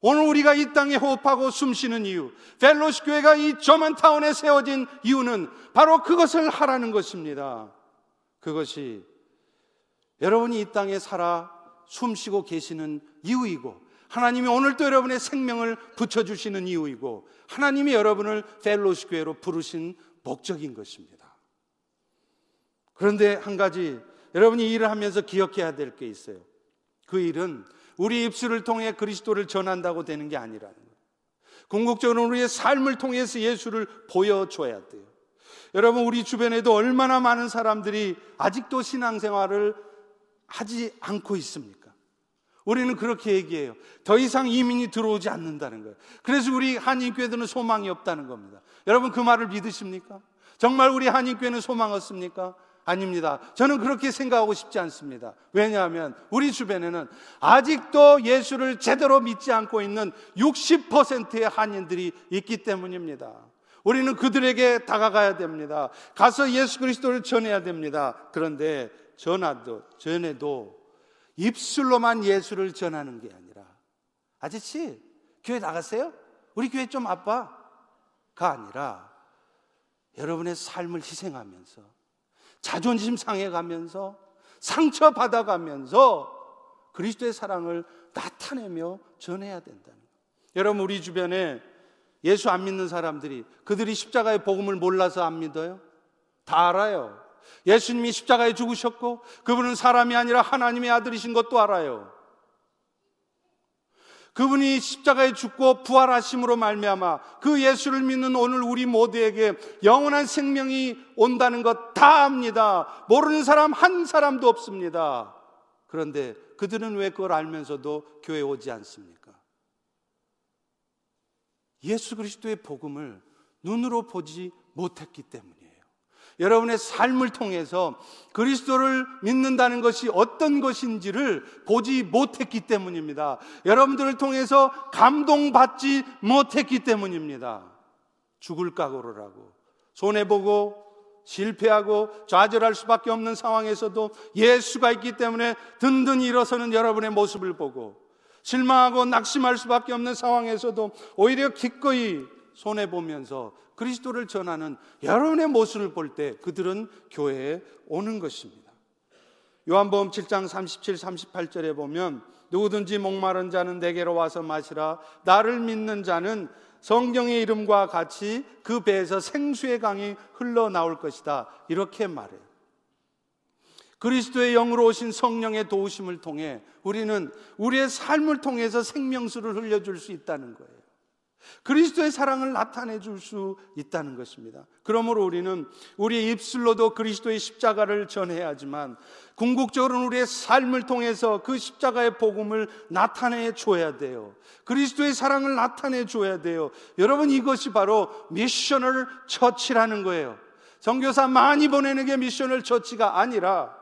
오늘 우리가 이 땅에 호흡하고 숨 쉬는 이유, 펠로시 교회가 이 저만타운에 세워진 이유는 바로 그것을 하라는 것입니다. 그것이 여러분이 이 땅에 살아 숨 쉬고 계시는 이유이고 하나님이 오늘도 여러분의 생명을 붙여주시는 이유이고 하나님이 여러분을 펠로시 교회로 부르신 목적인 것입니다. 그런데 한 가지 여러분이 일을 하면서 기억해야 될 게 있어요. 그 일은 우리 입술을 통해 그리스도를 전한다고 되는 게 아니라는 거예요. 궁극적으로 우리의 삶을 통해서 예수를 보여줘야 돼요. 여러분, 우리 주변에도 얼마나 많은 사람들이 아직도 신앙생활을 하지 않고 있습니까? 우리는 그렇게 얘기해요. 더 이상 이민이 들어오지 않는다는 거예요. 그래서 우리 한인교회들은 소망이 없다는 겁니다. 여러분 그 말을 믿으십니까? 정말 우리 한인교회는 소망 없습니까? 아닙니다. 저는 그렇게 생각하고 싶지 않습니다. 왜냐하면 우리 주변에는 아직도 예수를 제대로 믿지 않고 있는 60%의 한인들이 있기 때문입니다. 우리는 그들에게 다가가야 됩니다. 가서 예수 그리스도를 전해야 됩니다. 그런데 전화도 전에도 입술로만 예수를 전하는 게 아니라 아저씨 교회 나갔어요? 우리 교회 좀 아빠가 아니라 여러분의 삶을 희생하면서 자존심 상해가면서 상처 받아가면서 그리스도의 사랑을 나타내며 전해야 된다는. 여러분 우리 주변에 예수 안 믿는 사람들이 그들이 십자가의 복음을 몰라서 안 믿어요? 다 알아요. 예수님이 십자가에 죽으셨고 그분은 사람이 아니라 하나님의 아들이신 것도 알아요. 그분이 십자가에 죽고 부활하심으로 말미암아 그 예수를 믿는 오늘 우리 모두에게 영원한 생명이 온다는 것 다 압니다. 모르는 사람 한 사람도 없습니다. 그런데 그들은 왜 그걸 알면서도 교회 오지 않습니까? 예수 그리스도의 복음을 눈으로 보지 못했기 때문이에요. 여러분의 삶을 통해서 그리스도를 믿는다는 것이 어떤 것인지를 보지 못했기 때문입니다. 여러분들을 통해서 감동받지 못했기 때문입니다. 죽을 각오를 하고 손해보고 실패하고 좌절할 수밖에 없는 상황에서도 예수가 있기 때문에 든든히 일어서는 여러분의 모습을 보고 실망하고 낙심할 수밖에 없는 상황에서도 오히려 기꺼이 손해보면서 그리스도를 전하는 여러분의 모습을 볼 때 그들은 교회에 오는 것입니다. 요한복음 7장 37, 38절에 보면 누구든지 목마른 자는 내게로 와서 마시라 나를 믿는 자는 성경의 이름과 같이 그 배에서 생수의 강이 흘러나올 것이다. 이렇게 말해요. 그리스도의 영으로 오신 성령의 도우심을 통해 우리는 우리의 삶을 통해서 생명수를 흘려줄 수 있다는 거예요. 그리스도의 사랑을 나타내 줄 수 있다는 것입니다. 그러므로 우리는 우리의 입술로도 그리스도의 십자가를 전해야 하지만 궁극적으로는 우리의 삶을 통해서 그 십자가의 복음을 나타내 줘야 돼요. 그리스도의 사랑을 나타내 줘야 돼요. 여러분 이것이 바로 missional church라는 거예요. 선교사 많이 보내는 게 missional church가 아니라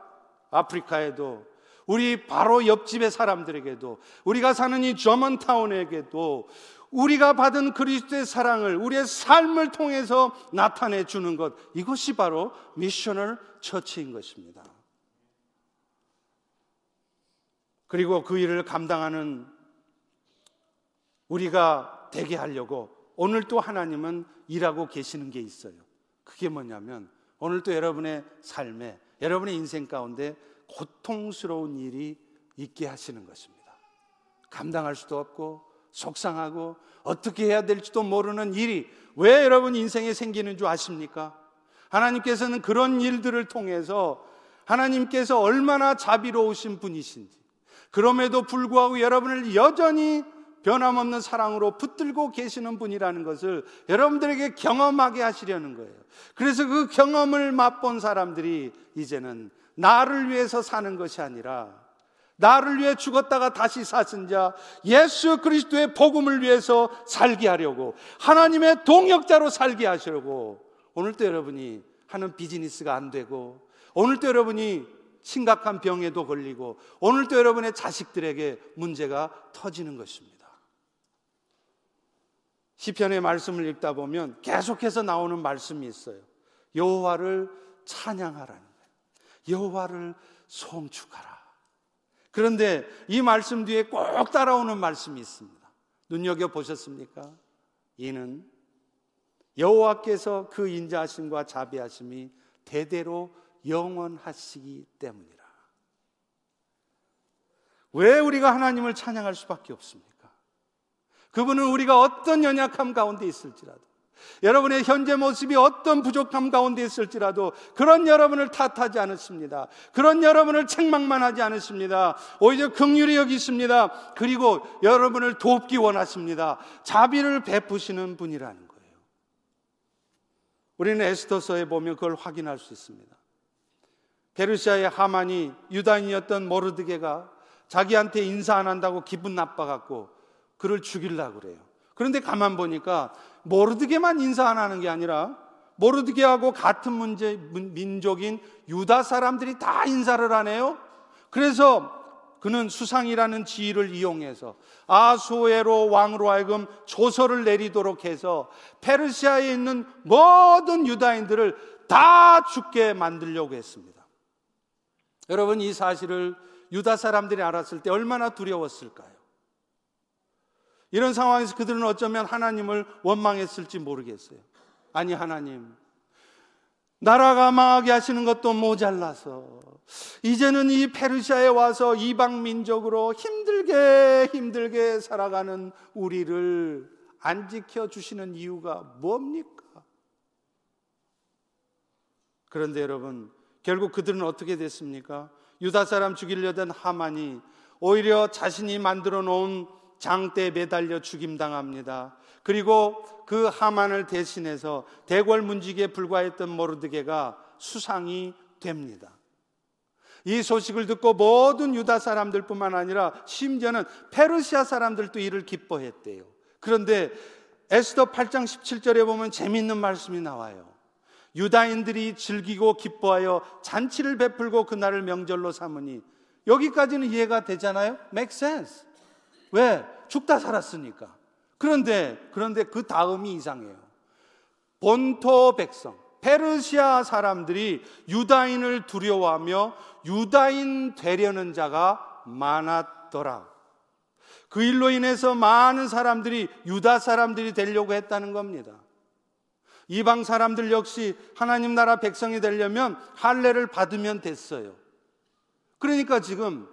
아프리카에도 우리 바로 옆집의 사람들에게도 우리가 사는 이 Germantown에게도 우리가 받은 그리스도의 사랑을 우리의 삶을 통해서 나타내 주는 것 이것이 바로 missional church인 것입니다. 그리고 그 일을 감당하는 우리가 되게 하려고 오늘 또 하나님은 일하고 계시는 게 있어요. 그게 뭐냐면 오늘 또 여러분의 삶에 여러분의 인생 가운데 고통스러운 일이 있게 하시는 것입니다. 감당할 수도 없고 속상하고 어떻게 해야 될지도 모르는 일이 왜 여러분 인생에 생기는 줄 아십니까? 하나님께서는 그런 일들을 통해서 하나님께서 얼마나 자비로우신 분이신지 그럼에도 불구하고 여러분을 여전히 변함없는 사랑으로 붙들고 계시는 분이라는 것을 여러분들에게 경험하게 하시려는 거예요. 그래서 그 경험을 맛본 사람들이 이제는 나를 위해서 사는 것이 아니라 나를 위해 죽었다가 다시 사신 자 예수 그리스도의 복음을 위해서 살게 하려고 하나님의 동역자로 살게 하시려고 오늘도 여러분이 하는 비즈니스가 안 되고 오늘도 여러분이 심각한 병에도 걸리고 오늘도 여러분의 자식들에게 문제가 터지는 것입니다. 시편의 말씀을 읽다 보면 계속해서 나오는 말씀이 있어요. 여호와를 찬양하라는 거예요. 여호와를 송축하라. 그런데 이 말씀 뒤에 꼭 따라오는 말씀이 있습니다. 눈여겨 보셨습니까? 이는 여호와께서 그 인자하심과 자비하심이 대대로 영원하시기 때문이라. 왜 우리가 하나님을 찬양할 수밖에 없습니까? 그분은 우리가 어떤 연약함 가운데 있을지라도 여러분의 현재 모습이 어떤 부족함 가운데 있을지라도 그런 여러분을 탓하지 않으십니다. 그런 여러분을 책망만 하지 않으십니다. 오히려 긍휼히 여기십니다. 그리고 여러분을 돕기 원하십니다. 자비를 베푸시는 분이라는 거예요. 우리는 에스더서에 보면 그걸 확인할 수 있습니다. 페르시아의 하만이 유다인이었던 모르드게가 자기한테 인사 안 한다고 기분 나빠 갖고 그를 죽이려고 그래요. 그런데 가만 보니까 모르드게만 인사 안 하는 게 아니라 모르드게하고 같은 문제 민족인 유다 사람들이 다 인사를 하네요. 그래서 그는 수상이라는 지위를 이용해서 아소에로 왕으로 하여금 조서를 내리도록 해서 페르시아에 있는 모든 유다인들을 다 죽게 만들려고 했습니다. 여러분 이 사실을 유다 사람들이 알았을 때 얼마나 두려웠을까요? 이런 상황에서 그들은 어쩌면 하나님을 원망했을지 모르겠어요. 아니, 하나님. 나라가 망하게 하시는 것도 모자라서 이제는 이 페르시아에 와서 이방 민족으로 힘들게 힘들게 살아가는 우리를 안 지켜 주시는 이유가 뭡니까? 그런데 여러분, 결국 그들은 어떻게 됐습니까? 유다 사람 죽이려던 하만이 오히려 자신이 만들어 놓은 장대에 매달려 죽임당합니다. 그리고 그 하만을 대신해서 대궐 문지기에 불과했던 모르드게가 수상이 됩니다. 이 소식을 듣고 모든 유다 사람들뿐만 아니라 심지어는 페르시아 사람들도 이를 기뻐했대요. 그런데 에스더 8장 17절에 보면 재미있는 말씀이 나와요. 유다인들이 즐기고 기뻐하여 잔치를 베풀고 그날을 명절로 삼으니 여기까지는 이해가 되잖아요? make sense. 왜? 죽다 살았으니까. 그런데 그런데 그 다음이 이상해요. 본토 백성 페르시아 사람들이 유다인을 두려워하며 유다인 되려는 자가 많았더라. 그 일로 인해서 많은 사람들이 유다 사람들이 되려고 했다는 겁니다. 이방 사람들 역시 하나님 나라 백성이 되려면 할례를 받으면 됐어요. 그러니까 지금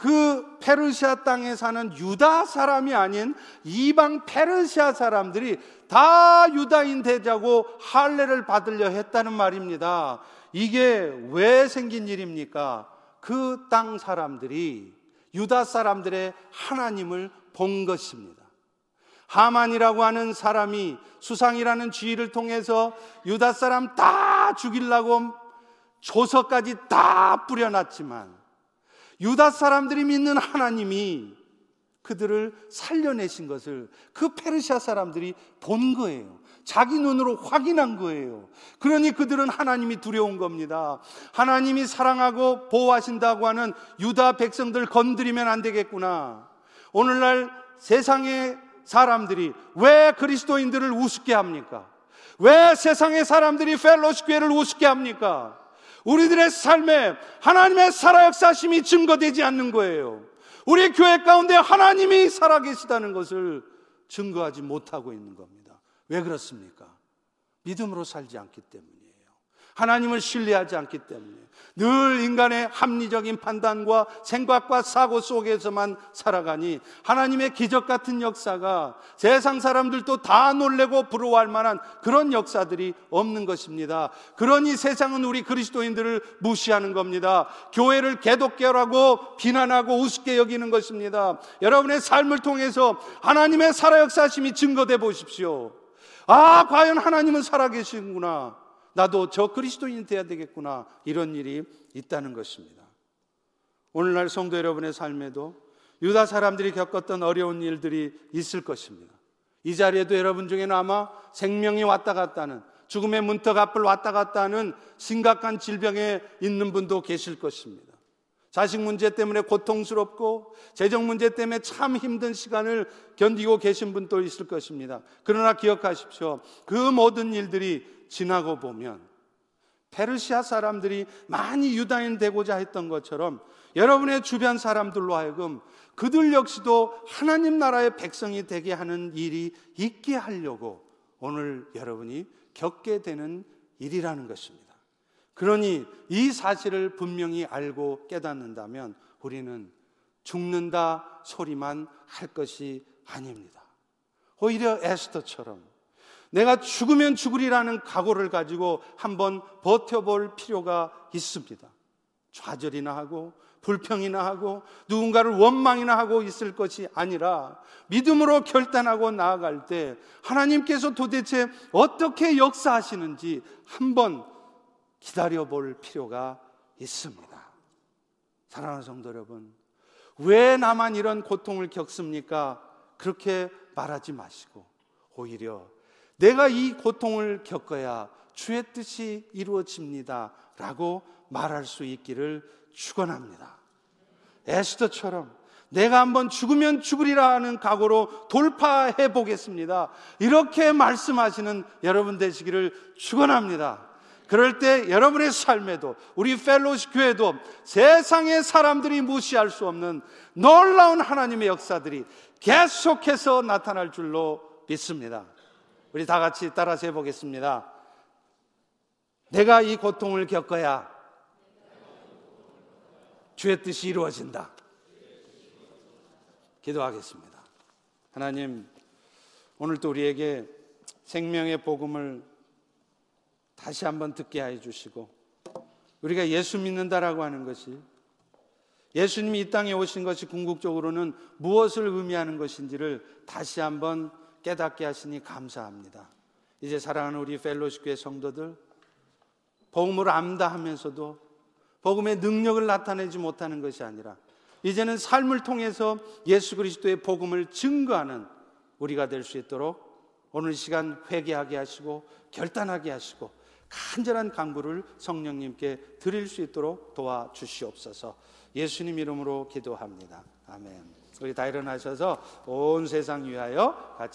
그 페르시아 땅에 사는 유다 사람이 아닌 이방 페르시아 사람들이 다 유다인 되자고 할례를 받으려 했다는 말입니다. 이게 왜 생긴 일입니까? 그 땅 사람들이 유다 사람들의 하나님을 본 것입니다. 하만이라고 하는 사람이 수상이라는 쥐를 통해서 유다 사람 다 죽이려고 조서까지 다 뿌려놨지만 유다 사람들이 믿는 하나님이 그들을 살려내신 것을 그 페르시아 사람들이 본 거예요. 자기 눈으로 확인한 거예요. 그러니 그들은 하나님이 두려운 겁니다. 하나님이 사랑하고 보호하신다고 하는 유다 백성들 건드리면 안 되겠구나. 오늘날 세상의 사람들이 왜 그리스도인들을 우습게 합니까? 왜 세상의 사람들이 펠로시 교회를 우습게 합니까? 우리들의 삶에 하나님의 살아 역사심이 증거되지 않는 거예요. 우리 교회 가운데 하나님이 살아계시다는 것을 증거하지 못하고 있는 겁니다. 왜 그렇습니까? 믿음으로 살지 않기 때문이에요. 하나님을 신뢰하지 않기 때문에 늘 인간의 합리적인 판단과 생각과 사고 속에서만 살아가니 하나님의 기적 같은 역사가 세상 사람들도 다 놀래고 부러워할 만한 그런 역사들이 없는 것입니다. 그러니 세상은 우리 그리스도인들을 무시하는 겁니다. 교회를 개독교라고 비난하고 우습게 여기는 것입니다. 여러분의 삶을 통해서 하나님의 살아 역사심이 증거돼 보십시오. 아, 과연 하나님은 살아계시구나. 나도 저 그리스도인이 돼야 되겠구나. 이런 일이 있다는 것입니다. 오늘날 성도 여러분의 삶에도 유다 사람들이 겪었던 어려운 일들이 있을 것입니다. 이 자리에도 여러분 중에는 아마 생명이 왔다 갔다 하는 죽음의 문턱 앞을 왔다 갔다 하는 심각한 질병에 있는 분도 계실 것입니다. 자식 문제 때문에 고통스럽고 재정 문제 때문에 참 힘든 시간을 견디고 계신 분도 있을 것입니다. 그러나 기억하십시오. 그 모든 일들이 지나고 보면 페르시아 사람들이 많이 유다인 되고자 했던 것처럼 여러분의 주변 사람들로 하여금 그들 역시도 하나님 나라의 백성이 되게 하는 일이 있게 하려고 오늘 여러분이 겪게 되는 일이라는 것입니다. 그러니 이 사실을 분명히 알고 깨닫는다면 우리는 죽는다 소리만 할 것이 아닙니다. 오히려 에스더처럼 내가 죽으면 죽으리라는 각오를 가지고 한번 버텨볼 필요가 있습니다. 좌절이나 하고 불평이나 하고 누군가를 원망이나 하고 있을 것이 아니라 믿음으로 결단하고 나아갈 때 하나님께서 도대체 어떻게 역사하시는지 한번 기다려 볼 필요가 있습니다. 사랑하는 성도 여러분, 왜 나만 이런 고통을 겪습니까? 그렇게 말하지 마시고 오히려 내가 이 고통을 겪어야 주의 뜻이 이루어집니다. 라고 말할 수 있기를 축원합니다. 에스더처럼 내가 한번 죽으면 죽으리라는 각오로 돌파해 보겠습니다. 이렇게 말씀하시는 여러분 되시기를 축원합니다. 그럴 때 여러분의 삶에도 우리 펠로시 교회도 세상의 사람들이 무시할 수 없는 놀라운 하나님의 역사들이 계속해서 나타날 줄로 믿습니다. 우리 다 같이 따라서 해보겠습니다. 내가 이 고통을 겪어야 주의 뜻이 이루어진다. 기도하겠습니다. 하나님, 오늘도 우리에게 생명의 복음을 다시 한번 듣게 해 주시고, 우리가 예수 믿는다라고 하는 것이 예수님이 이 땅에 오신 것이 궁극적으로는 무엇을 의미하는 것인지를 다시 한번 깨닫게 하시니 감사합니다. 이제 사랑하는 우리 펠로시 교회 성도들 복음을 안다 하면서도 복음의 능력을 나타내지 못하는 것이 아니라 이제는 삶을 통해서 예수 그리스도의 복음을 증거하는 우리가 될 수 있도록 오늘 시간 회개하게 하시고 결단하게 하시고 간절한 강구를 성령님께 드릴 수 있도록 도와주시옵소서. 예수님 이름으로 기도합니다. 아멘. 우리 다 일어나셔서 온 세상 위하여 같이